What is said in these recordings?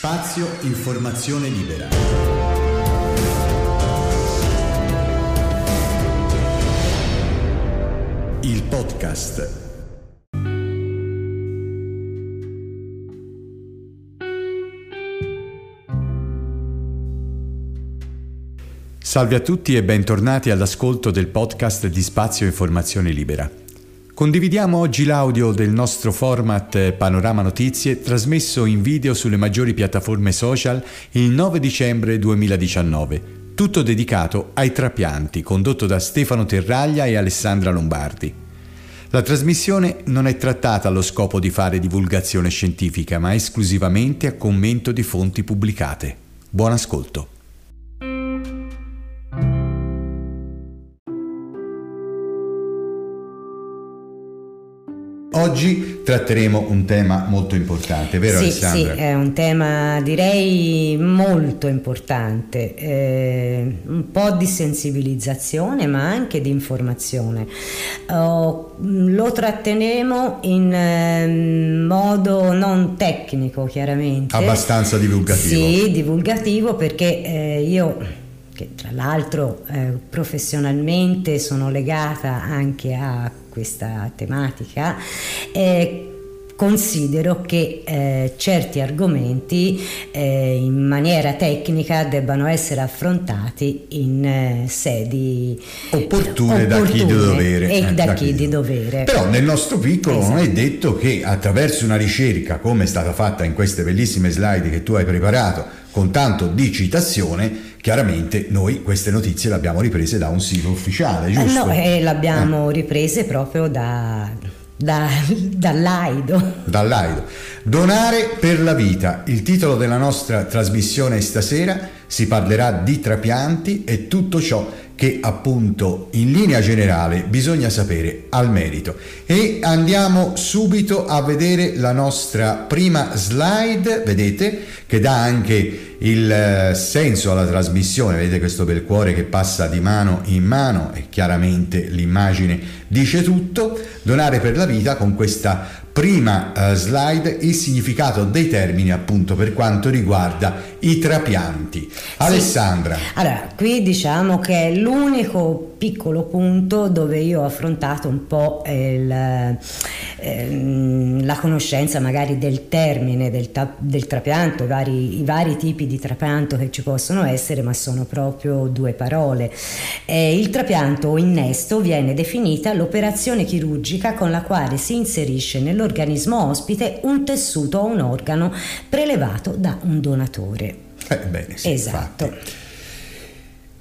Spazio Informazione Libera. Il podcast. Salve a tutti e bentornati all'ascolto del podcast di Spazio Informazione Libera. Condividiamo oggi l'audio del nostro format Panorama Notizie trasmesso in video sulle maggiori piattaforme social il 9 dicembre 2019, tutto dedicato ai trapianti, condotto da Stefano Terraglia e Alessandra Lombardi. La trasmissione non è trattata allo scopo di fare divulgazione scientifica, ma esclusivamente a commento di fonti pubblicate. Buon ascolto. Oggi tratteremo un tema molto importante, vero sì, Alessandra? Sì, è un tema direi molto importante, eh, un po' di sensibilizzazione ma anche di informazione. Oh, lo tratteremo in eh, modo non tecnico chiaramente. Abbastanza divulgativo. Sì, divulgativo perché eh, io che tra l'altro eh, professionalmente sono legata anche a questa tematica, eh, considero che eh, certi argomenti eh, in maniera tecnica debbano essere affrontati in eh, sedi opportune, opportune, da chi di dovere. E da, da chi di dovere. Però nel nostro piccolo esatto. non è detto che attraverso una ricerca come è stata fatta in queste bellissime slide che tu hai preparato con tanto di citazione, chiaramente noi queste notizie le abbiamo riprese da un sito ufficiale, giusto? no, e le abbiamo eh. riprese proprio da, da, dall'AIDO. Dall'AIDO. Donare per la vita. Il titolo della nostra trasmissione stasera si parlerà di trapianti e tutto ciò che appunto in linea generale bisogna sapere al merito. E andiamo subito a vedere la nostra prima slide, vedete, che dà anche il eh, senso alla trasmissione, vedete questo bel cuore che passa di mano in mano e chiaramente l'immagine dice tutto, donare per la vita con questa prima uh, slide il significato dei termini appunto per quanto riguarda i trapianti. Alessandra. Sì. Allora, qui diciamo che è l'unico piccolo punto dove io ho affrontato un po' il, ehm, la conoscenza magari del termine del, ta- del trapianto, i vari, i vari, tipi di trapianto che ci possono essere, ma sono proprio due parole. Eh, il trapianto o innesto viene definita l'operazione chirurgica con la quale si inserisce nell'organismo ospite un tessuto o un organo prelevato da un donatore. Eh, bene, sì, esatto. Infatti.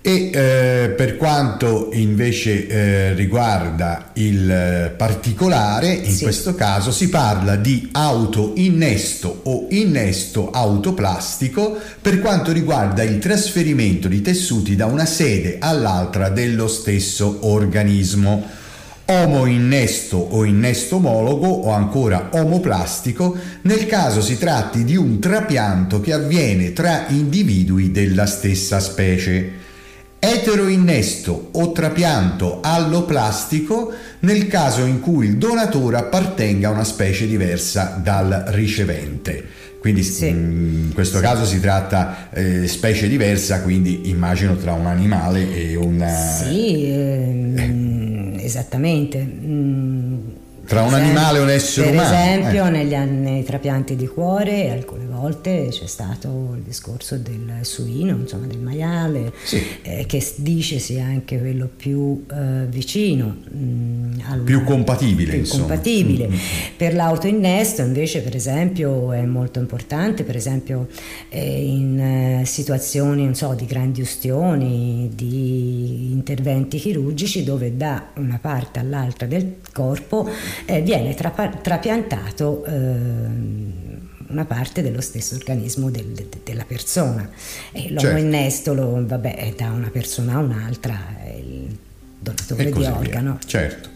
E eh, per quanto invece eh, riguarda il eh, particolare, in sì. questo caso si parla di auto innesto o innesto autoplastico per quanto riguarda il trasferimento di tessuti da una sede all'altra dello stesso organismo. Omo innesto o innesto omologo o ancora omoplastico nel caso si tratti di un trapianto che avviene tra individui della stessa specie eteroinnesto o trapianto alloplastico nel caso in cui il donatore appartenga a una specie diversa dal ricevente. Quindi sì. Mm, in questo sì. caso si tratta eh, specie diversa, quindi immagino tra un animale e un... Sì, ehm, eh. Esattamente. Mm tra un animale e un essere per umano. Per esempio, eh. negli, nei trapianti di cuore, alcune volte c'è stato il discorso del suino, insomma del maiale, sì. eh, che dice sia anche quello più eh, vicino, mh, mm, al, più compatibile. Più compatibile. Mm-hmm. Per l'autoinnesto, invece, per esempio, è molto importante, per esempio, eh, in eh, situazioni so, di grandi ustioni, di interventi chirurgici, dove da una parte all'altra del corpo eh, viene trapa- trapiantato eh, una parte dello stesso organismo del, de, della persona. E l'uomo certo. innesto lo, vabbè, è da una persona a un'altra, è il donatore di organo. Certo.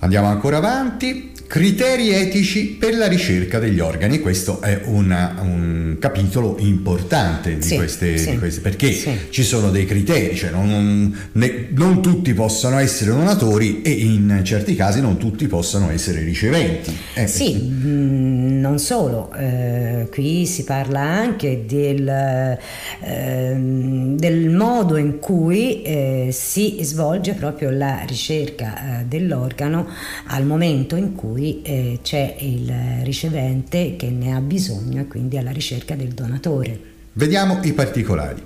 Andiamo ancora avanti. Criteri etici per la ricerca degli organi, questo è una, un capitolo importante di, Sì, queste, sì, di queste, perché sì. ci sono dei criteri, cioè non, ne- non tutti possono essere donatori e in certi casi non tutti possono essere riceventi. Eh, Sì, mh, non solo, eh, qui si parla anche del, ehm, del modo in cui eh, si svolge proprio la ricerca eh, dell'organo al momento in cui eh, c'è il ricevente che ne ha bisogno e quindi alla ricerca del donatore. Vediamo i particolari.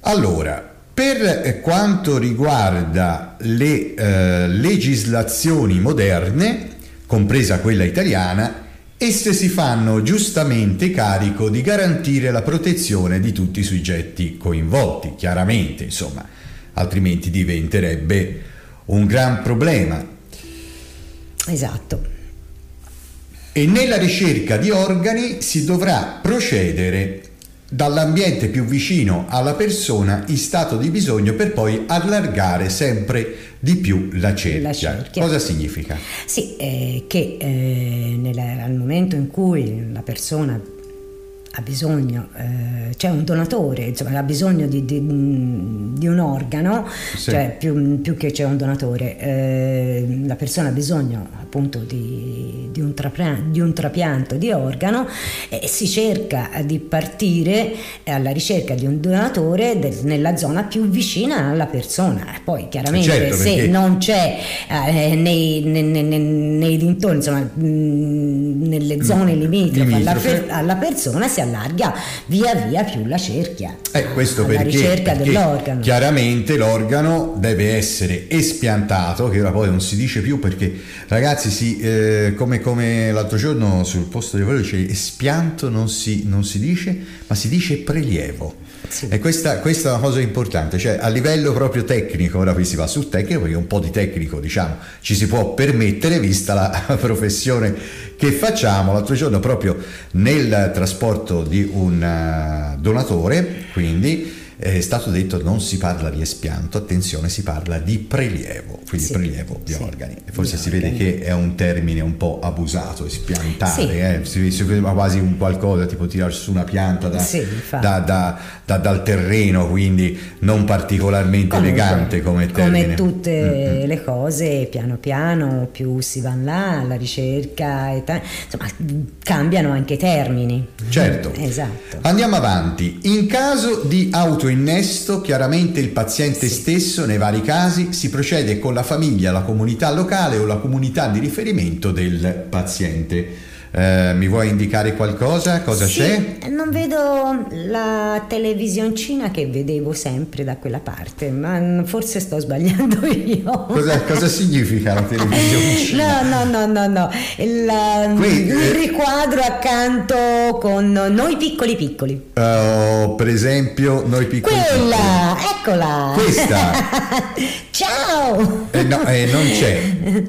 Allora, per quanto riguarda le eh, legislazioni moderne, compresa quella italiana, esse si fanno giustamente carico di garantire la protezione di tutti i soggetti coinvolti, chiaramente, insomma, altrimenti diventerebbe un gran problema. Esatto. E nella ricerca di organi si dovrà procedere dall'ambiente più vicino alla persona in stato di bisogno per poi allargare sempre di più la cerchia. La cerchia. Cosa significa? Sì, eh, che eh, nella- al momento in cui la persona ha bisogno, eh, c'è un donatore, insomma, ha bisogno di, di- di un organo, Sì. cioè più, più che c'è un donatore, eh, la persona ha bisogno appunto di, di un, trapia- di un trapianto di organo e si cerca di partire alla ricerca di un donatore del- nella zona più vicina alla persona. Poi chiaramente Certo, se perché- non c'è eh, nei, nei- nei- nei- dintorni, insomma, mh, nelle zone limitrofe alla, per- alla persona si allarga via via più la cerchia. Eh, questo perché, ricerca perché dell'organo. chiaramente l'organo deve essere espiantato, che ora poi non si dice più perché ragazzi, si, eh, come, come l'altro giorno sul posto di lavoro dice espianto non si, non si dice, ma si dice prelievo. E questa, questa è una cosa importante, cioè a livello proprio tecnico, ora qui si va sul tecnico perché un po' di tecnico diciamo ci si può permettere vista la professione che facciamo. L'altro giorno proprio nel trasporto di un eh, donatore, quindi è stato detto non si parla di espianto, attenzione si parla di prelievo, quindi Sì, prelievo di sì, organi. E forse di si vede organi. che è un termine un po' abusato, espiantare, Sì. eh, si, si vede quasi un qualcosa tipo tirare su una pianta da, da- da- da- dal terreno, quindi non particolarmente Comunque, elegante come termine. Come tutte Mm-mm. le cose, piano piano, più si va là alla ricerca, ta- insomma, cambiano anche i termini. Certo. Esatto. Andiamo avanti. In caso di autoinnesto, chiaramente il paziente Sì. stesso, nei vari casi, si procede con la famiglia, la comunità locale o la comunità di riferimento del paziente. Eh, mi vuoi indicare qualcosa? Cosa Sì, c'è? Non vedo la televisioncina che vedevo sempre da quella parte, ma forse sto sbagliando io. Cosa, cosa significa la televisione? No, no, no, no, no. Il, um, Qui, il eh, riquadro accanto con noi piccoli piccoli. Eh, per esempio, noi piccoli. Quella, eccola. Questa. Ciao. Eh, no, non c'è.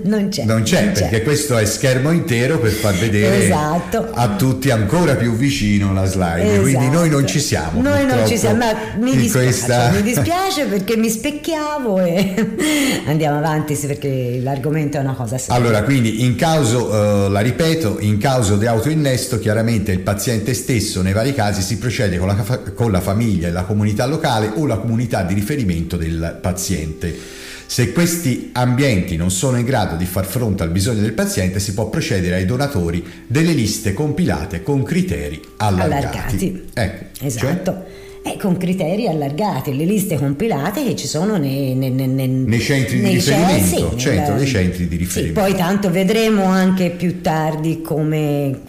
Non c'è. Non c'è, perché questo è schermo intero per far vedere Esatto. a tutti ancora più vicino la slide. Quindi noi non ci siamo. Noi non ci siamo, ma mi dispiace, questa- mi dispiace perché mi specchiavo e andiamo avanti sì, perché l'argomento è una cosa seria. Allora, quindi in caso, eh, la ripeto, in caso di autoinnesto, chiaramente il paziente stesso nei vari casi si procede con la, con la famiglia e la comunità locale o la comunità di riferimento del paziente. Se questi ambienti non sono in grado di far fronte al bisogno del paziente, si può procedere ai donatori delle liste compilate con criteri allargati. Allargati. Ecco, cioè- Esatto. E con criteri allargati, le liste compilate che ci sono nei, nei- nei- nei- centri di riferimento, sì, centro dei centri di Sì, riferimento. poi tanto vedremo anche più tardi come,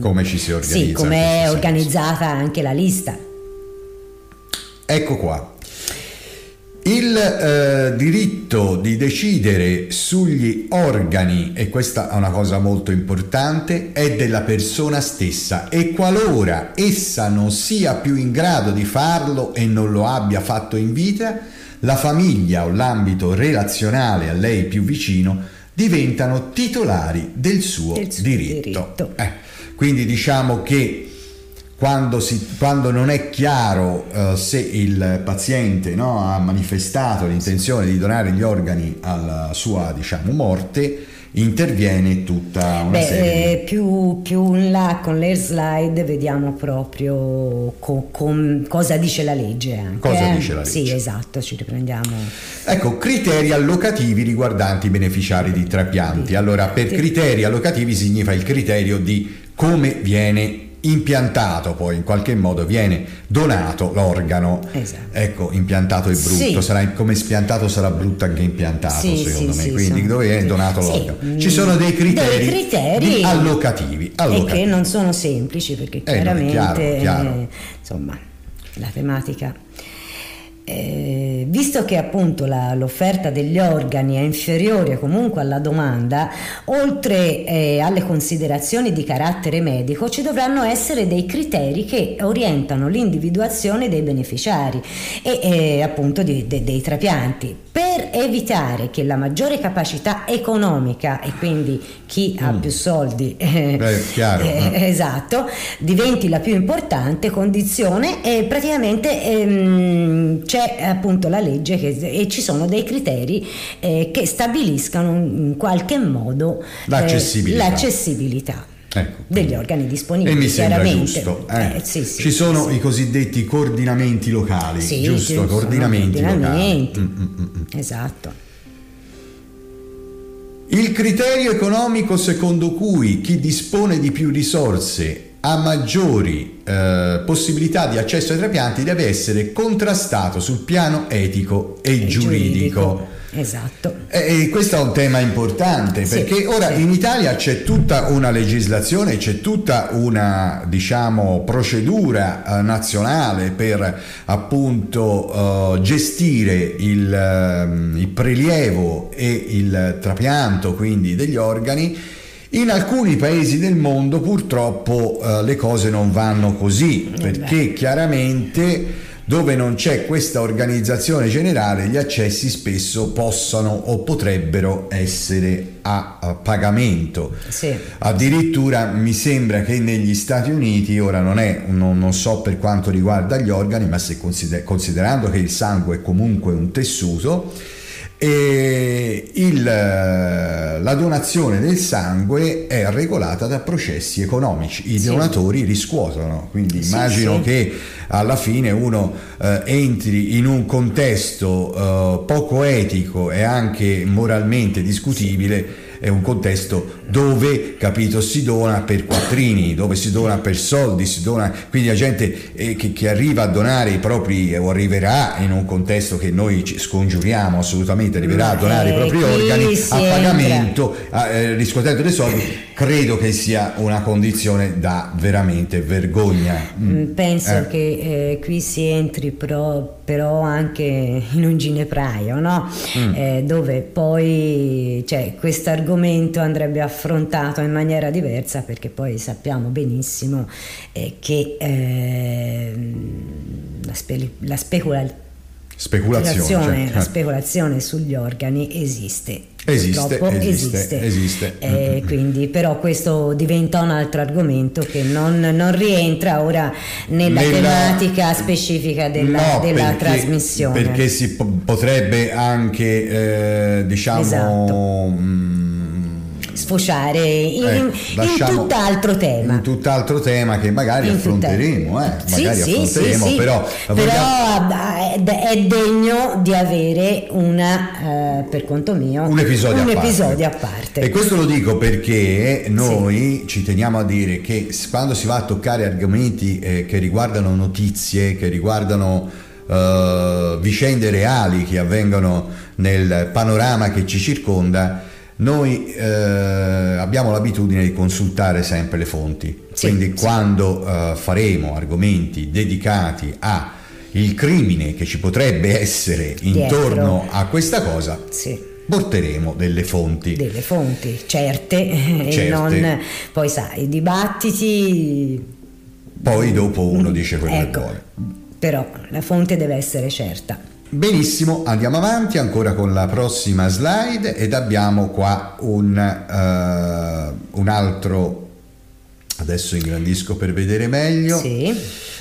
come ci si organizza. sì, come è organizzata anche la lista. Ecco qua. Il eh, diritto di decidere sugli organi, e questa è una cosa molto importante, è della persona stessa e qualora essa non sia più in grado di farlo e non lo abbia fatto in vita, la famiglia o l'ambito relazionale a lei più vicino diventano titolari del suo, Del suo diritto. diritto. Eh, quindi diciamo che quando, si, quando non è chiaro uh, se il paziente no, ha manifestato l'intenzione di donare gli organi alla sua diciamo, morte, interviene tutta una Beh, serie eh, più, più, in là con l'air slide vediamo proprio co, con, cosa dice la legge anche, cosa eh? dice la legge. Sì esatto ci riprendiamo. Ecco criteri allocativi riguardanti i beneficiari di trapianti. Allora per criteri allocativi significa il criterio di come viene impiantato poi in qualche modo viene donato l'organo. Esatto. ecco impiantato è brutto. Sì. sarà, come spiantato sarà brutto anche impiantato sì, secondo sì, me. quindi dove viene donato l'organo? Ci sono dei criteri, dei criteri allocativi, allocativi, e che non sono semplici perché eh, chiaramente chiaro, chiaro. Eh, insomma la tematica eh, visto che appunto la, l'offerta degli organi è inferiore comunque alla domanda, oltre eh, alle considerazioni di carattere medico, ci dovranno essere dei criteri che orientano l'individuazione dei beneficiari e eh, appunto di, de, dei trapianti per evitare che la maggiore capacità economica e quindi chi mm. ha più soldi Beh, chiaro, eh, esatto diventi la più importante condizione e praticamente ehm, c'è appunto la legge che, e ci sono dei criteri eh, che stabiliscano in qualche modo l'accessibilità. Eh, l'accessibilità. Ecco, degli organi disponibili. E mi sembra giusto. Eh. Eh, sì, sì, Ci sono sì. i cosiddetti coordinamenti locali, giusto? Coordinamenti, coordinamenti. locali. Mm, mm, mm. Esatto. Il criterio economico secondo cui chi dispone di più risorse ha maggiori eh, possibilità di accesso ai trapianti deve essere contrastato sul piano etico e, E giuridico. giuridico. Esatto. E questo è un tema importante Sì, perché ora sì. in Italia c'è tutta una legislazione, c'è tutta una diciamo procedura eh, nazionale per appunto eh, gestire il, ehm, il prelievo e il trapianto quindi degli organi. In alcuni paesi del mondo purtroppo eh, le cose non vanno così perché chiaramente dove non c'è questa organizzazione generale gli accessi spesso possano o potrebbero essere a, a pagamento. Sì. Addirittura mi sembra che negli Stati Uniti, ora non, è, non, non so per quanto riguarda gli organi, ma se consider- considerando che il sangue è comunque un tessuto, e il, la donazione del sangue è regolata da processi economici, i Sì. donatori riscuotono, quindi Sì, immagino sì. che alla fine uno eh, entri in un contesto eh, poco etico e anche moralmente discutibile. È un contesto dove, capito, si dona per quattrini, dove si dona per soldi, si dona, quindi la gente eh, che, che arriva a donare i propri, o arriverà in un contesto che noi scongiuriamo assolutamente, arriverà a donare i eh, propri qui organi a pagamento, a- eh, riscuotendo dei soldi, credo che sia una condizione da veramente vergogna. Mm, Penso Eh. che eh, qui si entri però, però anche in un ginepraio, no? Mm. Eh, dove poi cioè, questo argomento andrebbe affrontato in maniera diversa perché poi sappiamo benissimo eh, che ehm, la, spe- la specula- Speculazione. speculazione, cioè, la eh. speculazione sugli organi esiste. Esiste, Purtroppo esiste, esiste. Eh, quindi, però questo diventa un altro argomento che non, non rientra ora nella, Nella- tematica specifica della, No, della perché- trasmissione. Perché si po- potrebbe anche, eh, diciamo, Esatto. mm, Sfociare in, ecco, in tutt'altro tema. In tutt'altro tema che magari In affronteremo, eh, Sì, magari sì, affronteremo, sì, però, Però vogliamo- è, degno di avere una, eh, per conto mio, un episodio, un a, parte. episodio a parte. E questo lo dico perché noi ci teniamo a dire che quando si va a toccare argomenti eh, che riguardano notizie, che riguardano eh, vicende reali che avvengono nel panorama che ci circonda, noi eh, abbiamo l'abitudine di consultare sempre le fonti. Sì, Quindi sì. quando eh, faremo argomenti dedicati a il crimine che ci potrebbe essere intorno a questa cosa, Sì. porteremo delle fonti. delle fonti certe, e Certe. non poi sai, i dibattiti Poi dopo uno dice quello ecco, che vuole. però la fonte deve essere certa. Benissimo, andiamo avanti ancora con la prossima slide ed abbiamo qua un, eh, un altro Adesso ingrandisco per vedere meglio. Sì.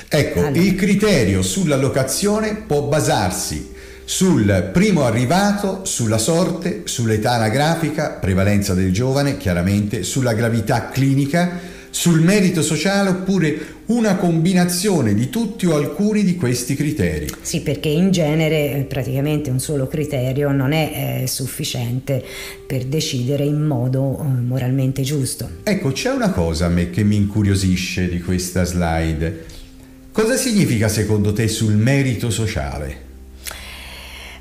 Ecco, allora. il criterio sull'allocazione può basarsi sul primo arrivato, sulla sorte, sull'età anagrafica, prevalenza del giovane, chiaramente, sulla gravità clinica, sul merito sociale oppure una combinazione di tutti o alcuni di questi criteri. Sì, perché in genere eh, praticamente un solo criterio non è eh, sufficiente per decidere in modo eh, moralmente giusto. Ecco, c'è una cosa a me che mi incuriosisce di questa slide. Cosa significa secondo te sul merito sociale?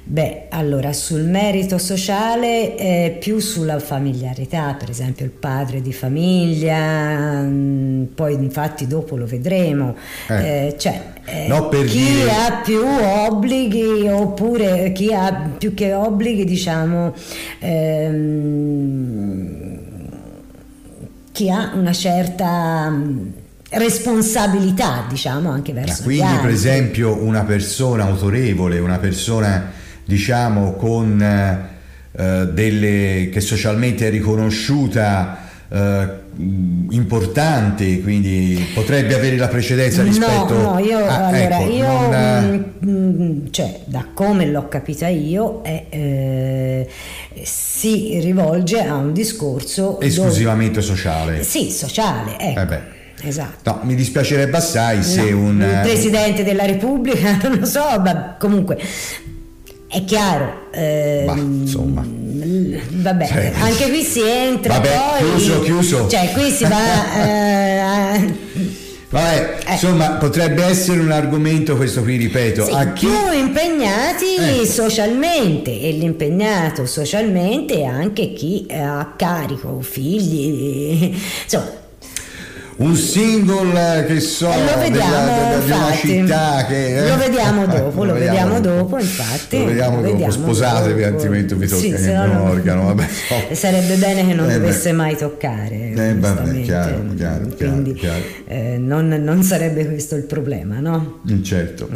Beh, allora sul merito sociale eh, più sulla familiarità, per esempio il padre di famiglia, mm, poi infatti dopo lo vedremo, eh. Eh, cioè eh, no, chi dire... ha più obblighi oppure chi ha più che obblighi diciamo ehm, chi ha una certa mm, responsabilità diciamo anche verso quindi per esempio una persona autorevole una persona diciamo con eh, delle che socialmente è riconosciuta eh, importante, quindi potrebbe avere la precedenza rispetto no, no, io, a, allora, ecco, io non... mh, mm, mm, cioè, da come l'ho capita io è, eh, si rivolge a un discorso esclusivamente dove... sociale. Sì, sociale, ecco. Eh Esatto. No, mi dispiacerebbe assai se no, un... Il Presidente della Repubblica, non lo so, ma comunque è chiaro. Eh, bah, insomma. Vabbè, cioè, anche qui si entra vabbè, poi. Chiuso, chiuso. Cioè, qui si va. eh, Vabbè, eh. insomma, potrebbe essere un argomento questo qui, ripeto. Sì, a chi... Più impegnati eh. socialmente e l'impegnato socialmente è anche chi ha a carico figli, insomma, un single che so eh, lo vediamo, della, della, una città che eh? lo vediamo dopo lo, lo vediamo, vediamo dopo infatti lo vediamo, lo vediamo dopo sposatevi altrimenti vi tocca sì, mio non... organo vabbè, no. sarebbe bene che non eh dovesse beh. mai toccare eh, vabbè, chiaro, chiaro, quindi chiaro, eh, non, non, sarebbe questo il problema no? Mm, certo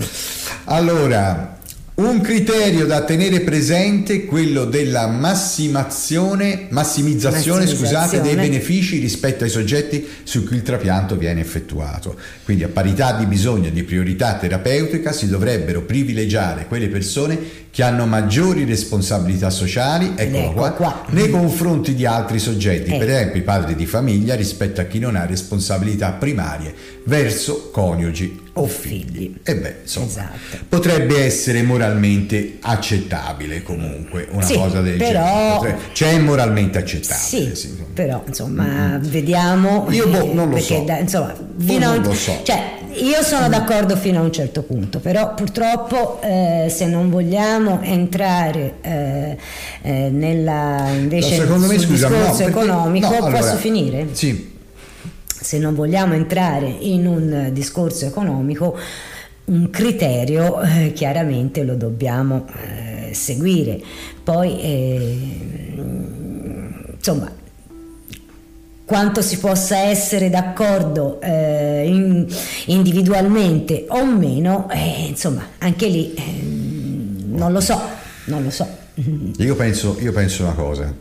allora un criterio da tenere presente è quello della massimazione, massimizzazione, massimizzazione. Scusate, dei benefici rispetto ai soggetti su cui il trapianto viene effettuato. Quindi a parità di bisogno e di priorità terapeutica si dovrebbero privilegiare quelle persone che hanno maggiori responsabilità sociali ecco qua, qua, nei confronti di altri soggetti, eh. per esempio i padri di famiglia rispetto a chi non ha responsabilità primarie verso coniugi o figli. E beh, insomma, esatto. potrebbe essere moralmente accettabile comunque una sì, cosa del però, genere. C'è moralmente accettabile. Sì, sì però insomma, mm. vediamo. Io boh, non lo so. Da, insomma, boh, non lo so. Cioè, io sono d'accordo fino a un certo punto, però purtroppo eh, se non vogliamo entrare eh, eh, nella invece no, secondo me, scusa, discorso no, perché, economico, no, allora, posso finire? Sì. Se non vogliamo entrare in un discorso economico, un criterio eh, chiaramente lo dobbiamo eh, seguire. Poi insomma quanto si possa essere d'accordo eh, in, individualmente o meno, eh, insomma, anche lì eh, non lo so, non lo so. Io penso, io penso una cosa,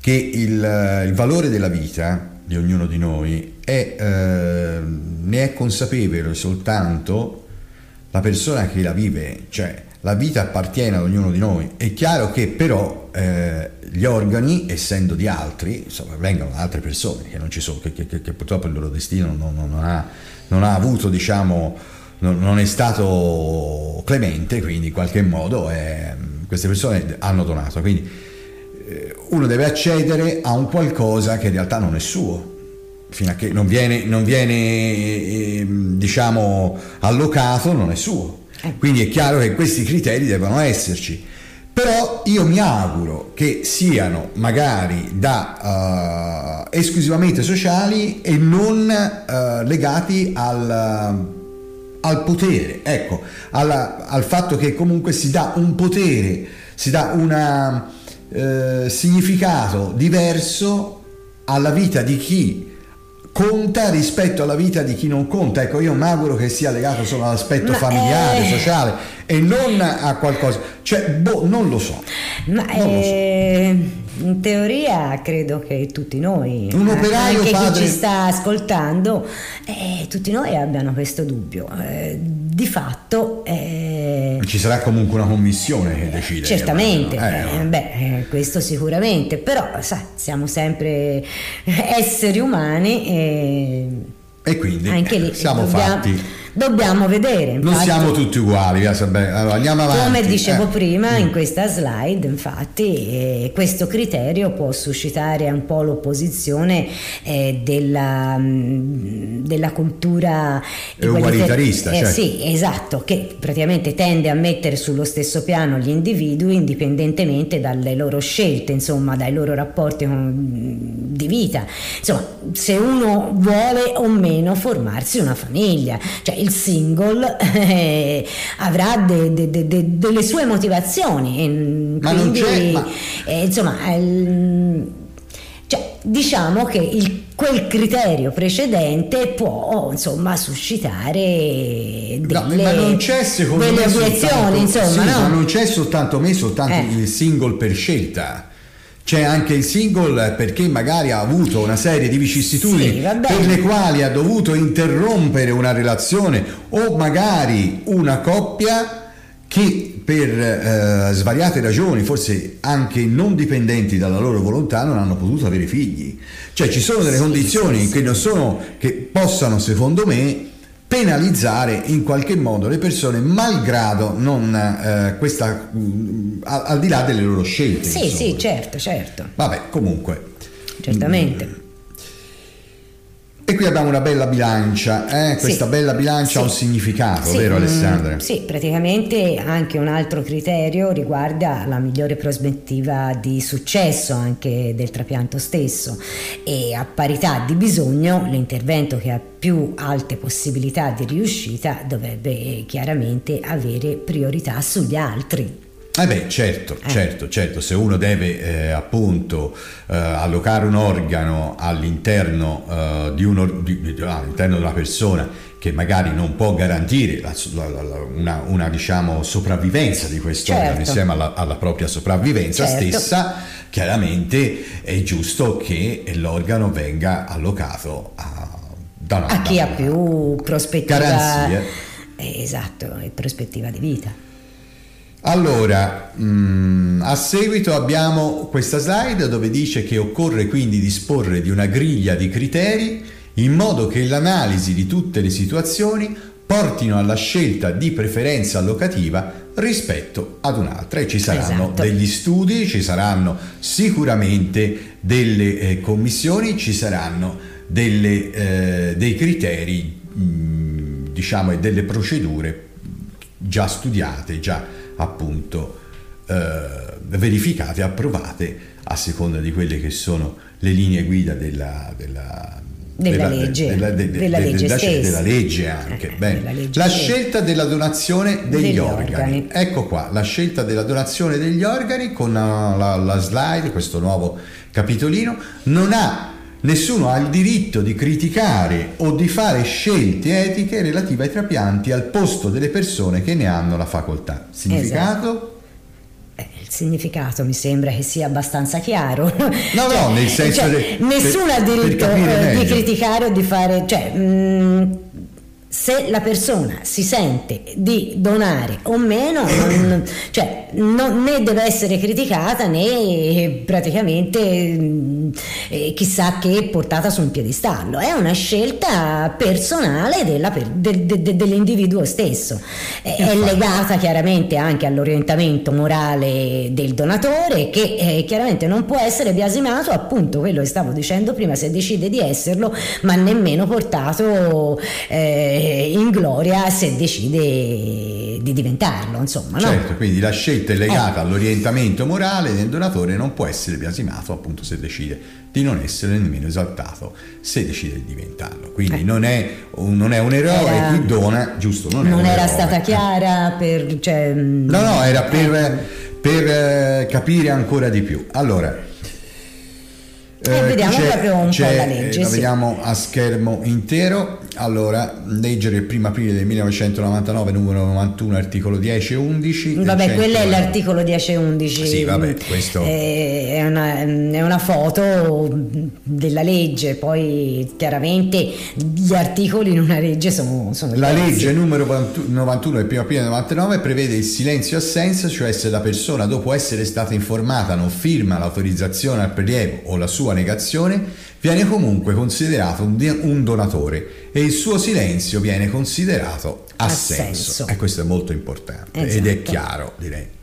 che il, il, valore della vita di ognuno di noi è, eh, ne è consapevole soltanto la persona che la vive, cioè la vita appartiene ad ognuno di noi. È chiaro che però eh, gli organi, essendo di altri, insomma, vengono da altre persone che non ci sono, che, che, che purtroppo il loro destino non, non, ha, non ha, avuto, diciamo, non, non, è stato clemente, quindi in qualche modo è, queste persone hanno donato. Quindi eh, uno deve accedere a un qualcosa che in realtà non è suo, fino a che non viene, non viene eh, diciamo, allocato, non è suo. Eh. Quindi è chiaro che questi criteri devono esserci. Però io mi auguro che siano magari da uh, esclusivamente sociali e non uh, legati al, al, potere, ecco, alla, al fatto che comunque si dà un potere, si dà un uh, significato diverso alla vita di chi conta rispetto alla vita di chi non conta. Ecco, io mi auguro che sia legato solo all'aspetto Ma familiare, è... sociale e non a qualcosa. Cioè, boh, non lo so. Ma non lo so. In teoria credo che tutti noi, un operaio anche padre... chi ci sta ascoltando, eh, tutti noi abbiano questo dubbio. Eh, di fatto... Eh, ci sarà comunque una commissione che decide. Certamente, eh, beh, eh, questo sicuramente, però sai, siamo sempre esseri umani e... E quindi anche lì siamo dobbiamo, fatti dobbiamo vedere. Infatti, non siamo tutti uguali, allora, andiamo avanti. Come dicevo eh. prima mm. in questa slide, infatti, eh, questo criterio può suscitare un po' l'opposizione eh, della, mm, della, cultura ugualitarista. Che, certo. Sì, esatto, che praticamente tende a mettere sullo stesso piano gli individui indipendentemente dalle loro scelte, insomma, dai loro rapporti di vita. Insomma, se uno vuole o meno formarsi una famiglia, cioè il single eh, avrà de, de, de, delle sue motivazioni. Ma quindi, non c'è, ma... Eh, insomma, il, cioè, diciamo che il, quel criterio precedente può insomma suscitare delle, no, non c'è delle me obiezioni, insomma, sì, no? ma non c'è soltanto me, soltanto eh. il single per scelta c'è anche il single perché magari ha avuto una serie di vicissitudini sì, per le quali ha dovuto interrompere una relazione o magari una coppia che per eh, svariate ragioni, forse anche non dipendenti dalla loro volontà, non hanno potuto avere figli. Cioè ci sono delle sì, condizioni sì, che, sono, che possano, secondo me, penalizzare in qualche modo le persone malgrado non eh, questa mh, mm, al, al, di là delle loro scelte sì insomma. sì certo certo. Vabbè comunque. Certamente. Mh, mm, e qui abbiamo una bella bilancia, eh? questa sì, bella bilancia sì, ha un significato, sì, vero mm, Alessandra? sì, praticamente anche un altro criterio riguarda la migliore prospettiva di successo anche del trapianto stesso e a parità di bisogno l'intervento che ha più alte possibilità di riuscita dovrebbe chiaramente avere priorità sugli altri. Eh beh, certo, eh. certo, certo, se uno deve eh, appunto eh, allocare un organo all'interno, eh, di uno, di, di, all'interno di una persona che magari non può garantire la, la, la, una, una, diciamo, sopravvivenza di questo certo. organo insieme alla, alla propria sopravvivenza certo. stessa, chiaramente è giusto che l'organo venga allocato a, da una, a chi ha più prospettiva, garanzie. esatto, e prospettiva di vita. Allora, mh, mm, a seguito abbiamo questa slide dove dice che occorre quindi disporre di una griglia di criteri in modo che l'analisi di tutte le situazioni portino alla scelta di preferenza allocativa rispetto ad un'altra e ci saranno esatto. degli studi, ci saranno sicuramente delle eh, commissioni, ci saranno delle, eh, dei criteri mh, mm, diciamo e delle procedure già studiate, già appunto eh, verificate, approvate a seconda di quelle che sono le linee guida della, della della, della, legge, della, de, de, della, legge della, della, legge anche. Eh, legge la scelta della donazione degli, degli organi. organi. Ecco qua, la scelta della donazione degli organi con la, la, la slide, questo nuovo capitolino, non ha Nessuno ha il diritto di criticare o di fare scelte etiche relative ai trapianti al posto delle persone che ne hanno la facoltà. Significato? Esatto. Eh, il significato mi sembra che sia abbastanza chiaro. No, cioè, no, nel senso cioè, de, nessuno ha diritto eh, di criticare o di fare, cioè, mh, mm, se la persona si sente di donare o meno, non, cioè, non, né deve essere criticata né praticamente eh, chissà che portata su un piedistallo. È una scelta personale della, de, de, de, dell'individuo stesso. È legata chiaramente anche all'orientamento morale del donatore che eh, chiaramente non può essere biasimato, appunto quello che stavo dicendo prima, se decide di esserlo, ma nemmeno portato... Eh, in gloria se decide di diventarlo, insomma. Certo, quindi la scelta è legata eh. all'orientamento morale del donatore non può essere biasimato appunto se decide di non essere nemmeno esaltato se decide di diventarlo. Quindi eh. non, è un, non, è un, eroe era, chi dona, giusto? Non, non era eroe. stata chiara per... Cioè, no, no, era per, eh. per eh, capire ancora di più. Allora, Eh, vediamo proprio un po' la legge. Eh, la sì. vediamo a schermo intero. Allora, legge del 1 aprile del 1999, numero 91, articolo 10 e 11. Vabbè, quello è l'articolo 10 e 11. Sì, vabbè, questo... Eh, è una, è una foto della legge, poi chiaramente gli articoli in una legge sono, sono La diversi. legge numero 91 del 1 aprile del 99 prevede il silenzio assenza, cioè se la persona dopo essere stata informata non firma l'autorizzazione al prelievo o la sua negazione, viene comunque considerato un, donatore e il suo silenzio viene considerato assenso. Assenso. E questo è molto importante Esatto. ed è chiaro, direi.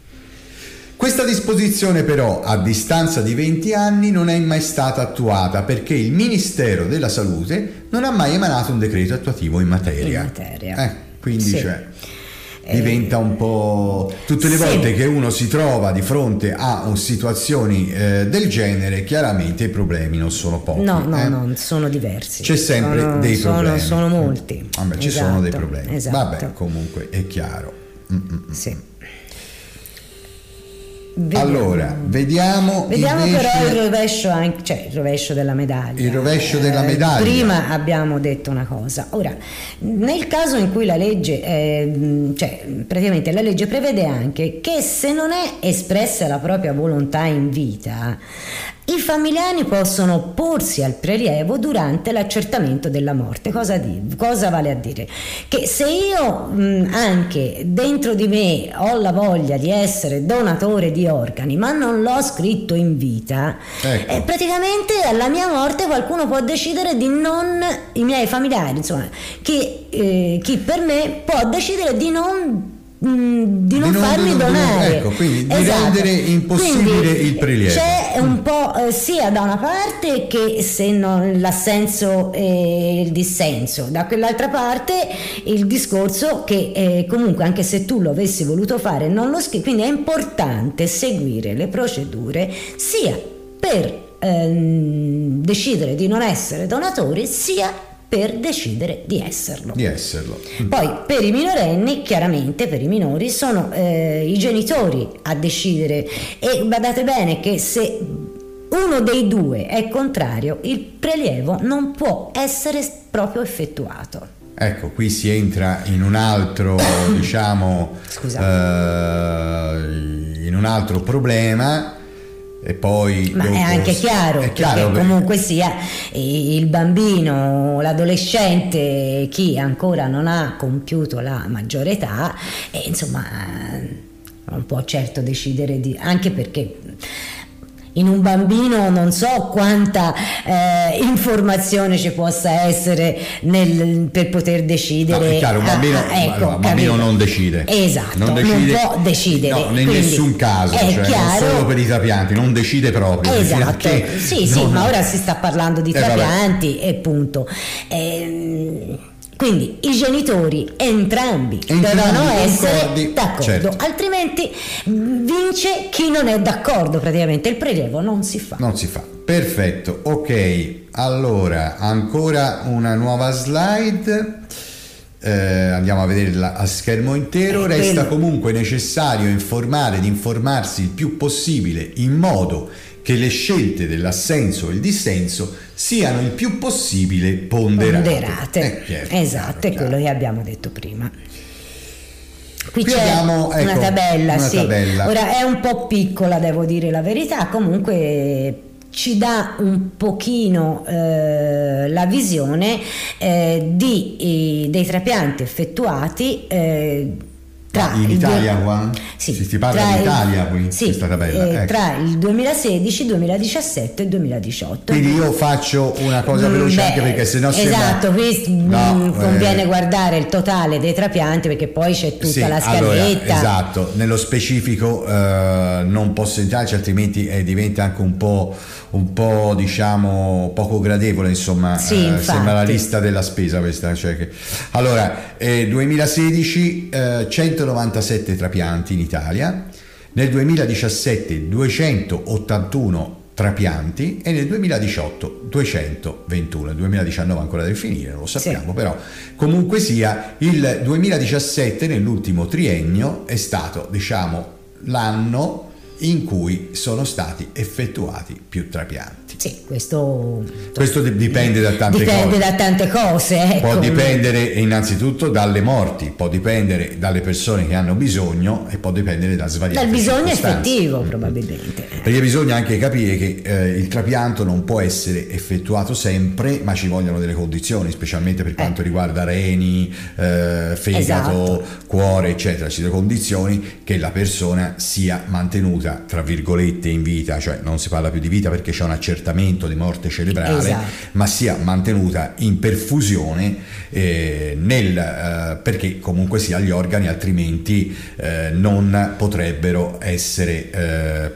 Questa disposizione però a distanza di 20 anni non è mai stata attuata perché il Ministero della Salute non ha mai emanato un decreto attuativo in materia. In materia. Eh, quindi Sì. cioè, diventa un po' tutte le sì. volte che uno si trova di fronte a un- situazioni eh, del genere chiaramente i problemi non sono pochi No, no, eh. no, sono diversi. c'è sempre Sono- dei sono- problemi Sono molti. Vabbè, ci sono dei Esatto, problemi esatto. vabbè comunque è chiaro Mm, mm, mm. Sì. Vediamo. allora vediamo Vediamo invece- però il rovescio, anche, cioè il rovescio della medaglia. Il rovescio della Eh, medaglia. prima abbiamo detto una cosa. Ora, nel caso in cui la legge, eh, cioè praticamente la legge prevede anche che se non è espressa la propria volontà in vita, i familiari possono porsi al prelievo durante l'accertamento della morte. Cosa, di- cosa vale a dire? Che se io mh, anche dentro di me ho la voglia di essere donatore di organi, ma non l'ho scritto in vita, Ecco. eh, praticamente alla mia morte qualcuno può decidere di non, i miei familiari, insomma, chi, eh, chi per me può decidere di non di non, di non- donare ecco, quindi di Esatto. rendere impossibile Quindi il prelievo. c'è un po' eh, sia da una parte che se non l'assenso e il dissenso, da quell'altra parte il discorso che eh, comunque anche se tu lo avessi voluto fare non lo scrivi, quindi è importante seguire le procedure sia per ehm, decidere di non essere donatori sia per decidere di esserlo. di esserlo Poi per i minorenni, chiaramente per i minori, sono eh, i genitori a decidere e badate bene che se uno dei due è contrario, il prelievo non può essere proprio effettuato. Ecco, qui si entra in un altro, diciamo, eh, in un altro problema e poi... Ma dopo è anche chiaro, è chiaro che- comunque sia il bambino, l'adolescente, chi ancora non ha compiuto la maggiore età, e insomma non può certo decidere di... anche perché in un bambino non so quanta eh, informazione ci possa essere nel- per poter decidere. No, è chiaro, un bambino, Ah, ah, ecco, un bambino non decide. Esatto, non, non, decide, può decidere. No, in nessun caso, È cioè, chiaro, non solo per i trapianti, non decide proprio. Esatto, sì, sì, non- ma ora si sta parlando di Eh, vabbè. trapianti e punto. Ehm, quindi i genitori entrambi, Entrambi devono essere concordi, d'accordo, certo. altrimenti vince chi non è d'accordo praticamente, il prelievo non si fa. Non si fa. Perfetto, ok. Allora, ancora una nuova slide. Eh, andiamo a vederla a schermo intero. Eh, Resta quello- comunque necessario informare ed informarsi il più possibile in modo che le scelte dell'assenso e il dissenso siano il più possibile ponderate. Ponderate. Eh, chiaro, esatto, chiaro, è quello chiaro. che abbiamo detto prima. Qui, Qui c'è abbiamo, una ecco, tabella, una sì. tabella. Ora è un po' piccola, devo dire la verità, comunque ci dà un pochino eh, la visione eh, di, i- dei trapianti effettuati eh, tra in Italia due- qua? Sì, Si- si parla tra di il- Italia qui, sì, questa tabella, eh, ecco. tra il 2016, 2017 e 2018. Quindi io faccio una cosa Mm, veloce beh, anche perché sennò sembra- esatto, qui No, mm, conviene eh, guardare il totale dei trapianti perché poi c'è tutta Sì, la allora, scaletta. esatto, nello specifico eh, non posso entrarci altrimenti eh, diventa anche un po', un po' diciamo poco gradevole, insomma, Sì, eh, sembra la lista della spesa questa. Cioè che... Allora, eh, 2016 eh, 197 trapianti in Italia, nel 2017 281 trapianti e nel 2018 221 il 2019 ancora deve finire non lo sappiamo Sì. però comunque sia il 2017 nell'ultimo triennio è stato diciamo l'anno in cui sono stati effettuati più trapianti. Sì, questo, questo dipende da tante dipende cose. Da tante cose ecco. Può dipendere innanzitutto dalle morti, può dipendere dalle persone che hanno bisogno e può dipendere da svariate Dal bisogno effettivo probabilmente. Perché bisogna anche capire che eh, il trapianto non può essere effettuato sempre, ma ci vogliono delle condizioni, specialmente per quanto eh. riguarda reni, eh, fegato, esatto. cuore, eccetera. Ci sono condizioni che la persona sia mantenuta, tra virgolette, in vita, cioè non si parla più di vita perché c'è un accertamento di morte cerebrale, esatto. ma sia mantenuta in perfusione eh, nel, eh, perché comunque sia gli organi altrimenti eh, non potrebbero essere eh,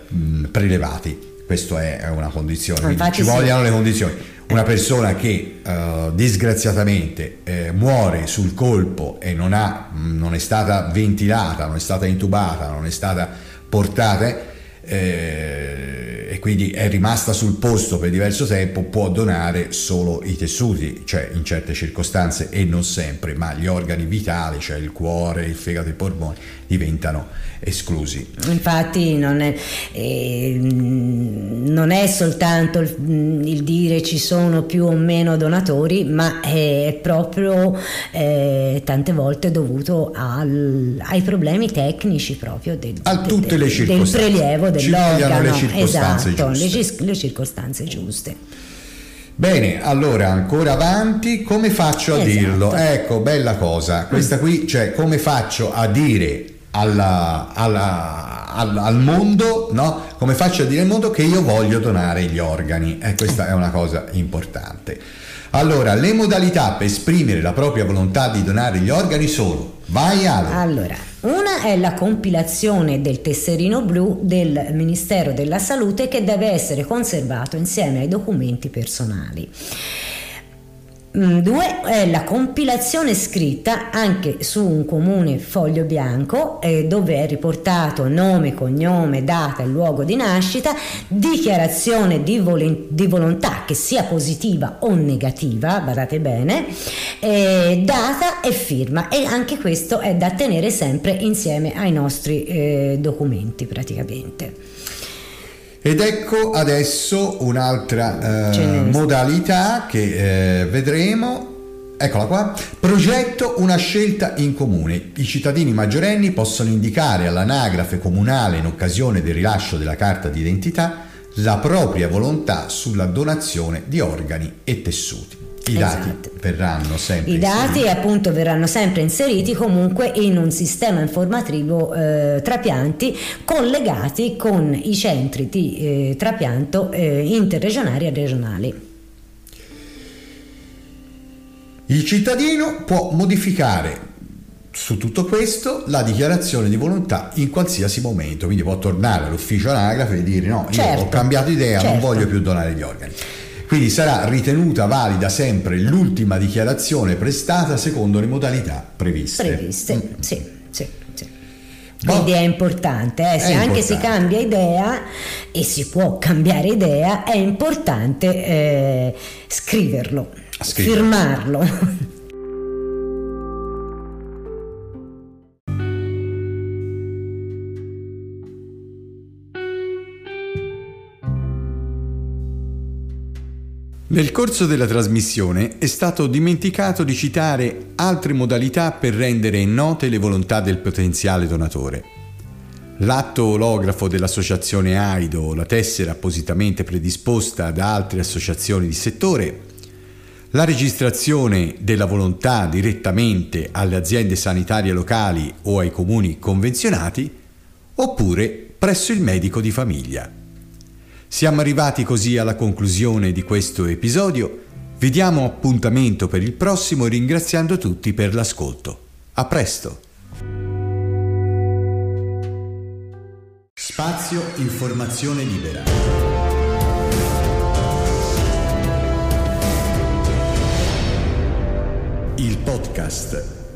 prelevati. Questa è una condizione, quindi ci vogliono le condizioni una persona che uh, disgraziatamente eh, muore sul colpo e non, ha, non, è stata ventilata, non è stata intubata, non è stata portata eh, e quindi è rimasta sul posto per diverso tempo, può donare solo i tessuti, cioè in certe circostanze e non sempre, ma gli organi vitali, cioè il cuore, il fegato i polmoni, diventano esclusi. Infatti non è, eh, non è soltanto il, il, dire ci sono più o meno donatori, ma è proprio eh, tante volte dovuto al, ai problemi tecnici proprio del, a tutte le del prelievo dell'organo. Le circostanze esatto, giuste. Le, le circostanze giuste. Bene, allora ancora avanti, come faccio a esatto. dirlo? Ecco, bella cosa. Questa qui, cioè, come faccio a dire alla, alla, al, al, mondo, no? come faccio a dire al mondo che io voglio donare gli organi e questa è una cosa importante. Allora, le modalità per esprimere la propria volontà di donare gli organi sono Vai Ale. Allora, una è la compilazione del tesserino blu del Ministero della Salute che deve essere conservato insieme ai documenti personali. Mm, due è la compilazione scritta anche su un comune foglio bianco eh, dove è riportato nome, cognome, data e luogo di nascita, dichiarazione di, vol- di volontà che sia positiva o negativa, badate bene, eh, data e firma e anche questo è da tenere sempre insieme ai nostri eh, documenti praticamente. Ed ecco adesso un'altra eh, modalità che eh, vedremo. Eccola qua. Progetto una scelta in comune. I cittadini maggiorenni possono indicare all'anagrafe comunale in occasione del rilascio della carta d'identità la propria volontà sulla donazione di organi e tessuti. I dati esatto. verranno sempre I dati inseriti. appunto verranno sempre inseriti comunque in un sistema informativo eh, trapianti collegati con i centri di eh, trapianto eh, interregionali e regionali. Il cittadino può modificare su tutto questo la dichiarazione di volontà in qualsiasi momento, quindi può tornare all'ufficio anagrafe e dire no, certo, io ho cambiato idea, certo. non voglio più donare gli organi. Quindi sarà ritenuta valida sempre l'ultima dichiarazione prestata secondo le modalità previste. Previste, mm. sì, sì. sì. Quindi è importante, eh? se è anche importante. si cambia idea e si può cambiare idea, è importante eh, scriverlo, scriverlo, firmarlo. Nel corso della trasmissione è stato dimenticato di citare altre modalità per rendere note le volontà del potenziale donatore. L'atto olografo dell'associazione AIDO, la tessera appositamente predisposta da altre associazioni di settore, la registrazione della volontà direttamente alle aziende sanitarie locali o ai comuni convenzionati, oppure presso il medico di famiglia. Siamo arrivati così alla conclusione di questo episodio. Vi diamo appuntamento per il prossimo ringraziando tutti per l'ascolto. A presto! Spazio Informazione Libera. Il podcast